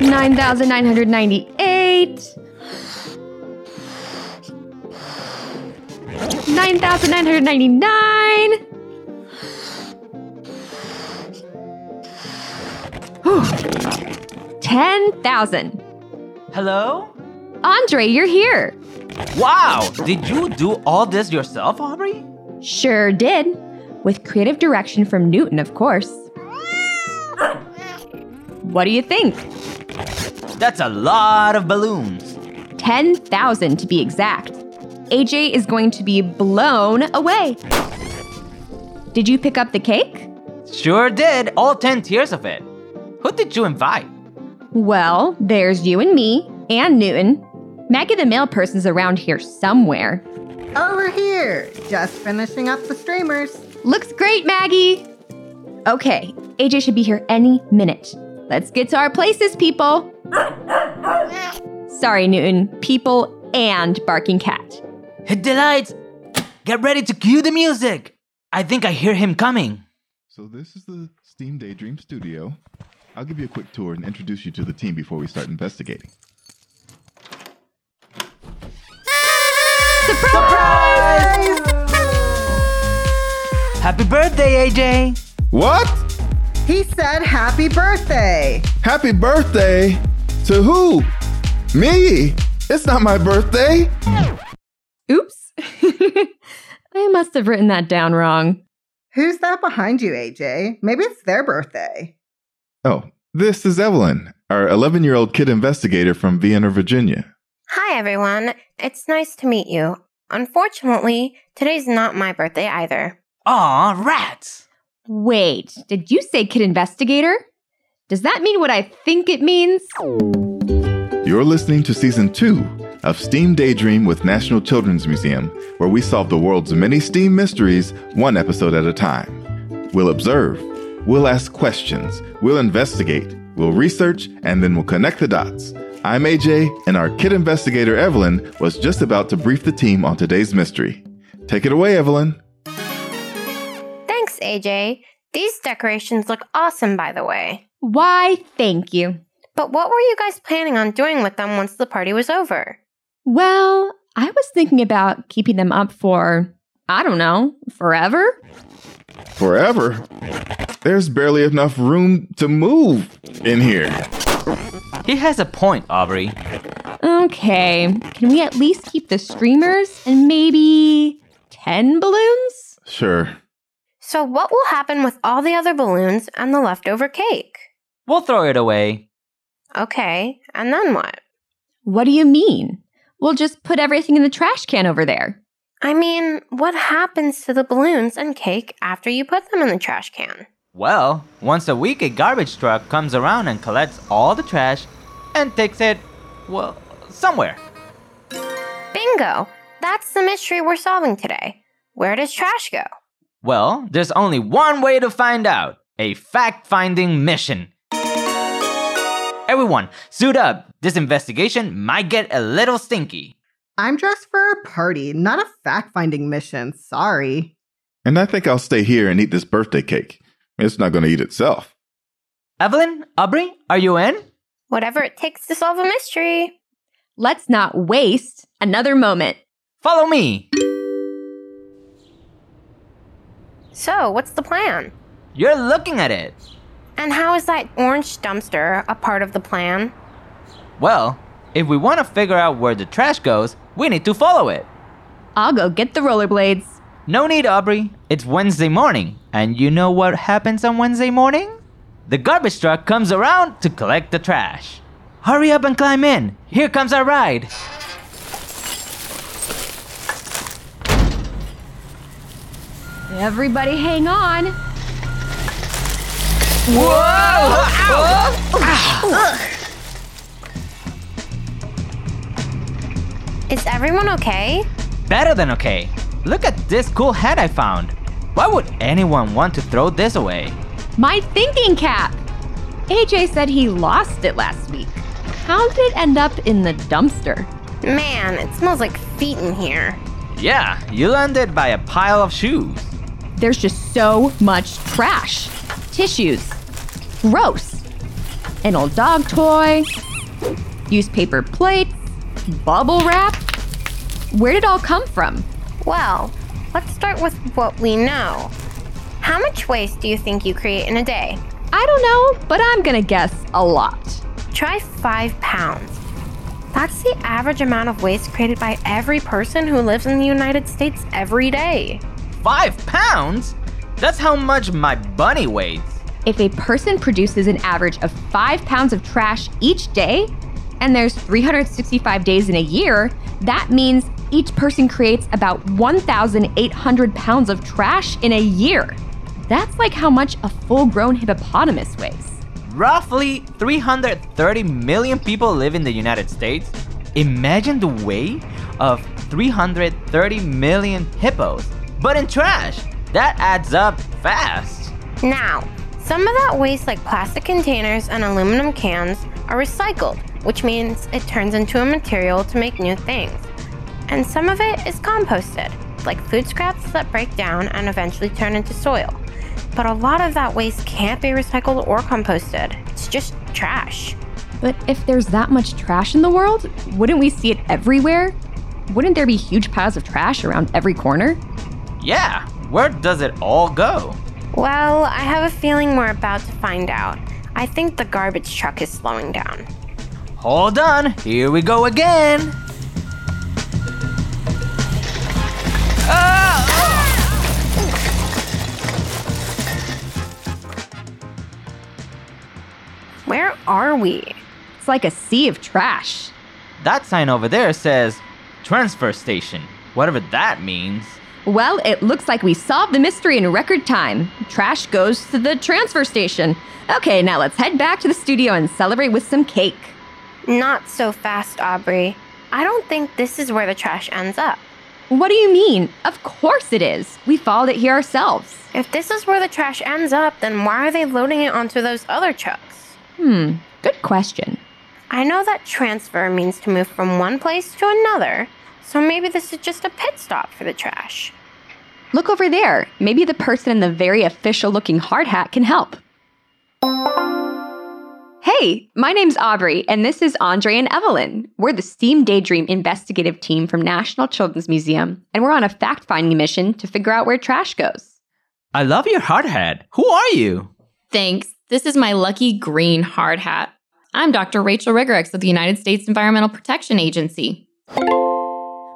9,998. 9,999. Ten thousand. Hello? Andre, you're here. Wow! Did you do all this yourself, Aubrey? Sure did. With creative direction from Newton, of course. What do you think? That's a lot of balloons. 10,000 to be exact. AJ is going to be blown away. Did you pick up the cake? Sure did, all 10 tiers of it. Who did you invite? Well, there's you and me, and Newton. Maggie the mail person's around here somewhere. Over here, just finishing up the streamers. Looks great, Maggie! Okay, AJ should be here any minute. Let's get to our places, people! Sorry, Newton. People and Barking Cat. Hit the lights! Get ready to cue the music! I think I hear him coming. So this is the Steam Daydream Studio. I'll give you a quick tour and introduce you to the team before we start investigating. Surprise! Happy birthday, AJ! What? He said happy birthday. Happy birthday? To who? Me? It's not my birthday. Oops. I must have written that down wrong. Who's that behind you, AJ? Maybe it's their birthday. Oh, this is Evelyn, our 11 year old kid investigator from Vienna, Virginia. Hi, everyone. It's nice to meet you. Unfortunately, today's not my birthday either. Aw, rats! Wait, did you say kid investigator? Does that mean what I think it means? You're listening to season two of Steam Daydream with National Children's Museum, where we solve the world's many STEAM mysteries one episode at a time. We'll observe, we'll ask questions, we'll investigate, we'll research, and then we'll connect the dots. I'm AJ, and our kid investigator Evelyn was just about to brief the team on today's mystery. Take it away, Evelyn. Thanks, AJ. These decorations look awesome, by the way. Why, thank you. But what were you guys planning on doing with them once the party was over? Well, I was thinking about keeping them up for, I don't know, forever? Forever? There's barely enough room to move in here. He has a point, Aubrey. Okay, can we at least keep the streamers and maybe 10 balloons? Sure. So, what will happen with all the other balloons and the leftover cake? We'll throw it away. Okay, and then what? What do you mean? We'll just put everything in the trash can over there. I mean, what happens to the balloons and cake after you put them in the trash can? Well, once a week, a garbage truck comes around and collects all the trash and takes it, well, somewhere. Bingo! That's the mystery we're solving today. Where does trash go? Well, there's only one way to find out a fact finding mission. Everyone, suit up. This investigation might get a little stinky. I'm dressed for a party, not a fact finding mission. Sorry. And I think I'll stay here and eat this birthday cake. It's not going to eat itself. Evelyn, Aubrey, are you in? Whatever it takes to solve a mystery. Let's not waste another moment. Follow me. So, what's the plan? You're looking at it. And how is that orange dumpster a part of the plan? Well, if we want to figure out where the trash goes, we need to follow it. I'll go get the rollerblades. No need, Aubrey. It's Wednesday morning. And you know what happens on Wednesday morning? The garbage truck comes around to collect the trash. Hurry up and climb in. Here comes our ride. Everybody hang on. Whoa! Is everyone okay? Better than okay. Look at this cool hat I found. Why would anyone want to throw this away? My thinking cap. AJ said he lost it last week. How did it end up in the dumpster? Man, it smells like feet in here. Yeah, you landed by a pile of shoes. There's just so much trash. Tissues. Gross. an old dog toy, used paper plates, bubble wrap. Where did it all come from? Well, let's start with what we know. How much waste do you think you create in a day? I don't know, but I'm gonna guess a lot. Try five pounds. That's the average amount of waste created by every person who lives in the United States every day. Five pounds? That's how much my bunny weighs. If a person produces an average of five pounds of trash each day, and there's 365 days in a year, that means each person creates about 1,800 pounds of trash in a year. That's like how much a full grown hippopotamus weighs. Roughly 330 million people live in the United States. Imagine the weight of 330 million hippos, but in trash. That adds up fast. Now, some of that waste, like plastic containers and aluminum cans, are recycled, which means it turns into a material to make new things. And some of it is composted, like food scraps that break down and eventually turn into soil. But a lot of that waste can't be recycled or composted, it's just trash. But if there's that much trash in the world, wouldn't we see it everywhere? Wouldn't there be huge piles of trash around every corner? Yeah, where does it all go? Well, I have a feeling we're about to find out. I think the garbage truck is slowing down. Hold on, here we go again. Where are we? It's like a sea of trash. That sign over there says transfer station, whatever that means. Well, it looks like we solved the mystery in record time. Trash goes to the transfer station. Okay, now let's head back to the studio and celebrate with some cake. Not so fast, Aubrey. I don't think this is where the trash ends up. What do you mean? Of course it is. We followed it here ourselves. If this is where the trash ends up, then why are they loading it onto those other trucks? Hmm, good question. I know that transfer means to move from one place to another, so maybe this is just a pit stop for the trash. Look over there. Maybe the person in the very official looking hard hat can help. Hey, my name's Aubrey, and this is Andre and Evelyn. We're the STEAM Daydream investigative team from National Children's Museum, and we're on a fact finding mission to figure out where trash goes. I love your hard hat. Who are you? Thanks. This is my lucky green hard hat. I'm Dr. Rachel Rigorex of the United States Environmental Protection Agency.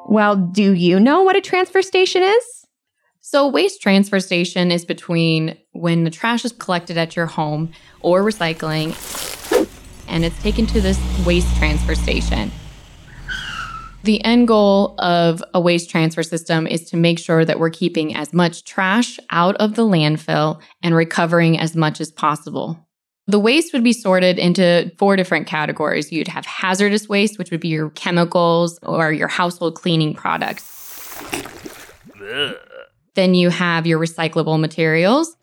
Well, do you know what a transfer station is? So, waste transfer station is between when the trash is collected at your home or recycling and it's taken to this waste transfer station. The end goal of a waste transfer system is to make sure that we're keeping as much trash out of the landfill and recovering as much as possible. The waste would be sorted into four different categories. You'd have hazardous waste, which would be your chemicals or your household cleaning products. Then you have your recyclable materials.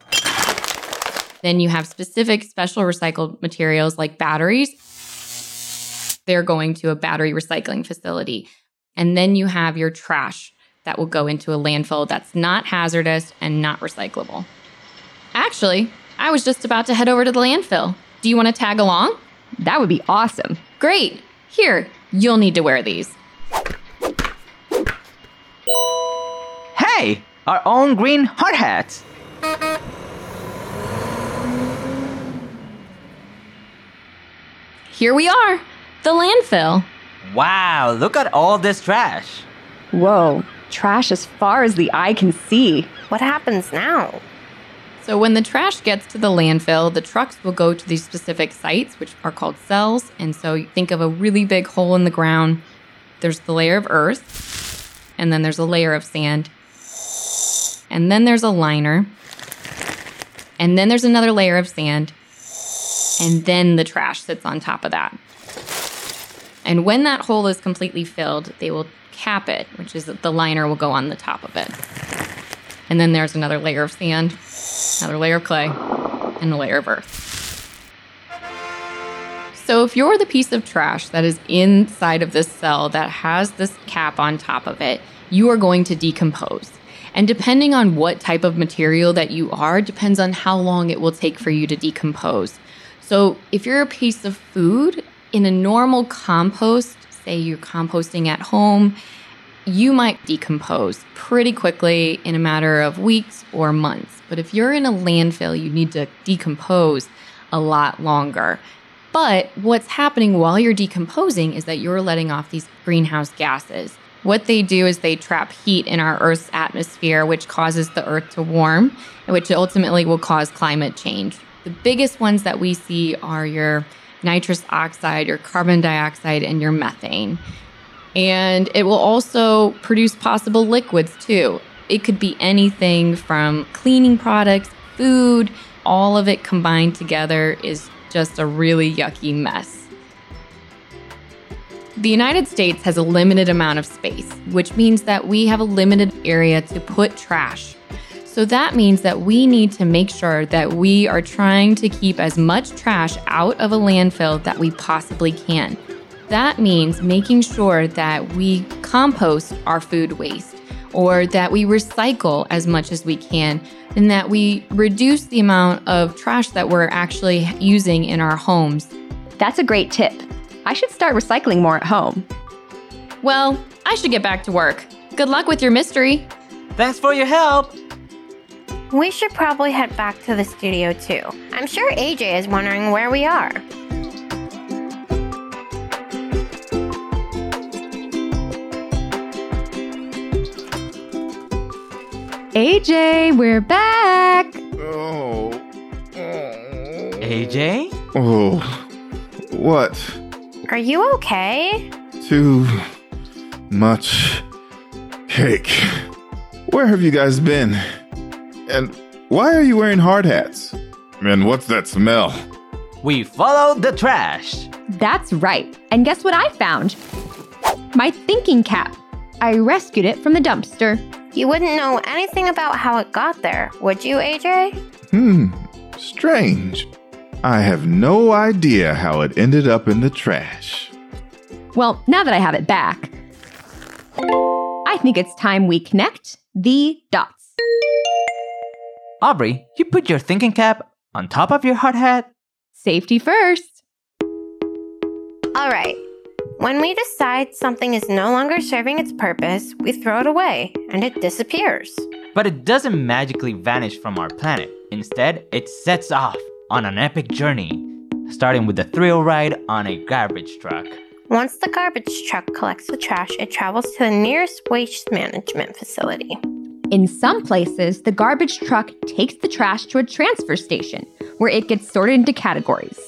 Then you have specific special recycled materials like batteries. They're going to a battery recycling facility. And then you have your trash that will go into a landfill that's not hazardous and not recyclable. Actually, I was just about to head over to the landfill. Do you want to tag along? That would be awesome. Great. Here, you'll need to wear these. Hey, our own green hard hats. Here we are, the landfill. Wow, look at all this trash. Whoa, trash as far as the eye can see. What happens now? So, when the trash gets to the landfill, the trucks will go to these specific sites, which are called cells. And so, you think of a really big hole in the ground. There's the layer of earth, and then there's a layer of sand, and then there's a liner, and then there's another layer of sand, and then the trash sits on top of that. And when that hole is completely filled, they will cap it, which is that the liner will go on the top of it. And then there's another layer of sand, another layer of clay, and a layer of earth. So if you're the piece of trash that is inside of this cell that has this cap on top of it, you are going to decompose. And depending on what type of material that you are, depends on how long it will take for you to decompose. So if you're a piece of food in a normal compost, say you're composting at home, you might decompose pretty quickly in a matter of weeks or months. But if you're in a landfill, you need to decompose a lot longer. But what's happening while you're decomposing is that you're letting off these greenhouse gases. What they do is they trap heat in our Earth's atmosphere, which causes the Earth to warm, which ultimately will cause climate change. The biggest ones that we see are your nitrous oxide, your carbon dioxide, and your methane. And it will also produce possible liquids too. It could be anything from cleaning products, food, all of it combined together is just a really yucky mess. The United States has a limited amount of space, which means that we have a limited area to put trash. So that means that we need to make sure that we are trying to keep as much trash out of a landfill that we possibly can. That means making sure that we compost our food waste or that we recycle as much as we can and that we reduce the amount of trash that we're actually using in our homes. That's a great tip. I should start recycling more at home. Well, I should get back to work. Good luck with your mystery. Thanks for your help. We should probably head back to the studio too. I'm sure AJ is wondering where we are. AJ, we're back. Oh. AJ? Oh. What? Are you okay? Too much cake. Where have you guys been? And why are you wearing hard hats? And what's that smell? We followed the trash. That's right. And guess what I found? My thinking cap. I rescued it from the dumpster. You wouldn't know anything about how it got there, would you, AJ? Hmm, strange. I have no idea how it ended up in the trash. Well, now that I have it back, I think it's time we connect the dots. Aubrey, you put your thinking cap on top of your hard hat? Safety first. All right. When we decide something is no longer serving its purpose, we throw it away and it disappears. But it doesn't magically vanish from our planet. Instead, it sets off on an epic journey, starting with a thrill ride on a garbage truck. Once the garbage truck collects the trash, it travels to the nearest waste management facility. In some places, the garbage truck takes the trash to a transfer station where it gets sorted into categories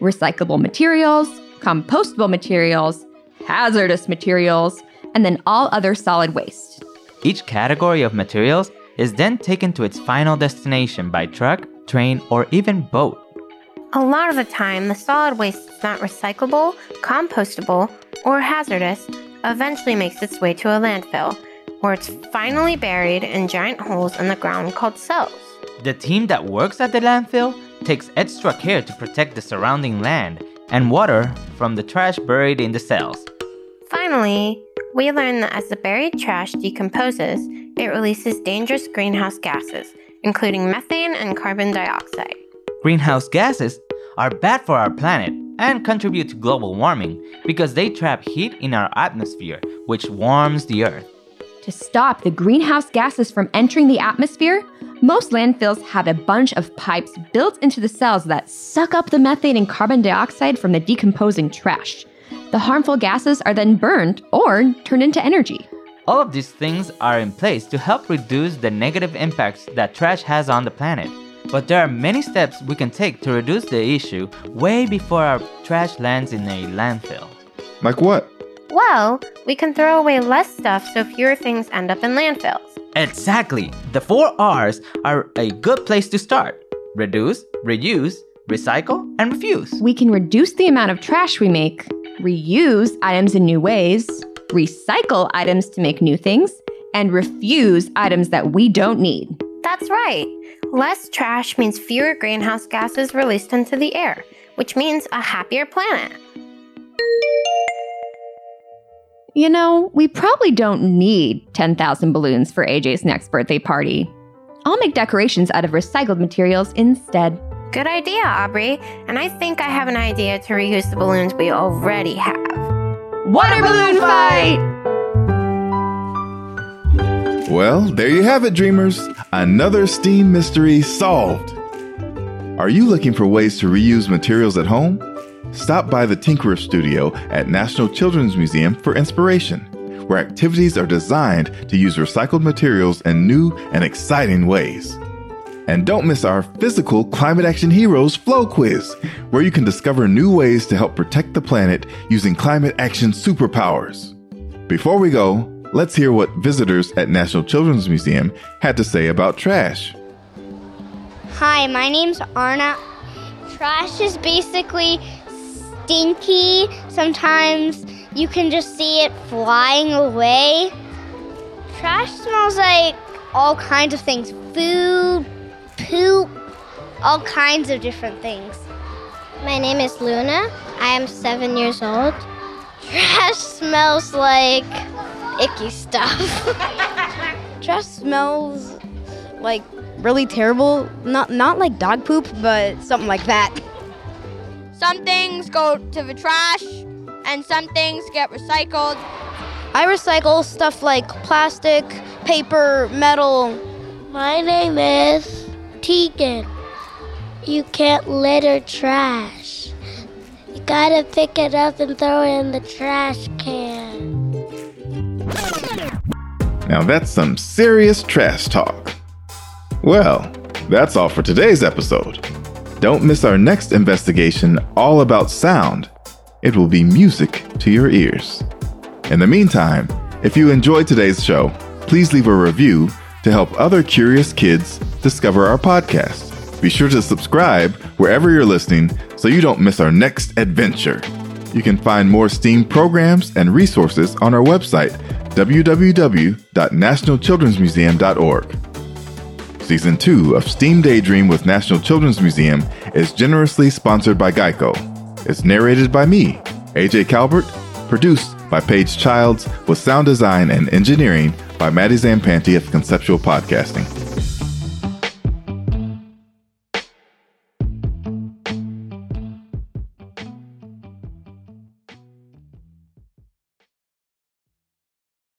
recyclable materials, compostable materials, hazardous materials, and then all other solid waste. Each category of materials is then taken to its final destination by truck, train, or even boat. A lot of the time, the solid waste that's not recyclable, compostable, or hazardous eventually makes its way to a landfill, where it's finally buried in giant holes in the ground called cells. The team that works at the landfill takes extra care to protect the surrounding land and water from the trash buried in the cells. Finally, we learn that as the buried trash decomposes, it releases dangerous greenhouse gases, including methane and carbon dioxide. Greenhouse gases are bad for our planet and contribute to global warming because they trap heat in our atmosphere, which warms the earth. To stop the greenhouse gases from entering the atmosphere, most landfills have a bunch of pipes built into the cells that suck up the methane and carbon dioxide from the decomposing trash. The harmful gases are then burned or turned into energy. All of these things are in place to help reduce the negative impacts that trash has on the planet. But there are many steps we can take to reduce the issue way before our trash lands in a landfill. Like what? Well, we can throw away less stuff so fewer things end up in landfills. Exactly! The four R's are a good place to start reduce, reuse, recycle, and refuse. We can reduce the amount of trash we make, reuse items in new ways, recycle items to make new things, and refuse items that we don't need. That's right. Less trash means fewer greenhouse gases released into the air, which means a happier planet. You know, we probably don't need 10,000 balloons for AJ's next birthday party. I'll make decorations out of recycled materials instead. Good idea, Aubrey. And I think I have an idea to reuse the balloons we already have. Water balloon fight! Well, there you have it, dreamers. Another STEAM mystery solved. Are you looking for ways to reuse materials at home? Stop by the Tinkerer Studio at National Children's Museum for inspiration, where activities are designed to use recycled materials in new and exciting ways. And don't miss our physical Climate Action Heroes Flow Quiz, where you can discover new ways to help protect the planet using climate action superpowers. Before we go, let's hear what visitors at National Children's Museum had to say about trash. Hi, my name's Arna. Trash is basically stinky. Sometimes you can just see it flying away. Trash smells like all kinds of things food, poop, all kinds of different things. My name is Luna. I am seven years old. Trash smells like icky stuff. Trash smells like really terrible. Not not like dog poop, but something like that. Some things go to the trash, and some things get recycled. I recycle stuff like plastic, paper, metal. My name is Tegan. You can't litter trash. You gotta pick it up and throw it in the trash can. Now that's some serious trash talk. Well, that's all for today's episode. Don't miss our next investigation all about sound. It will be music to your ears. In the meantime, if you enjoyed today's show, please leave a review to help other curious kids discover our podcast. Be sure to subscribe wherever you're listening so you don't miss our next adventure. You can find more STEAM programs and resources on our website, www.nationalchildrensmuseum.org. Season 2 of STEAM Daydream with National Children's Museum is generously sponsored by Geico. It's narrated by me, AJ Calbert, produced by Paige Childs, with sound design and engineering by Maddie Zampanti of Conceptual Podcasting.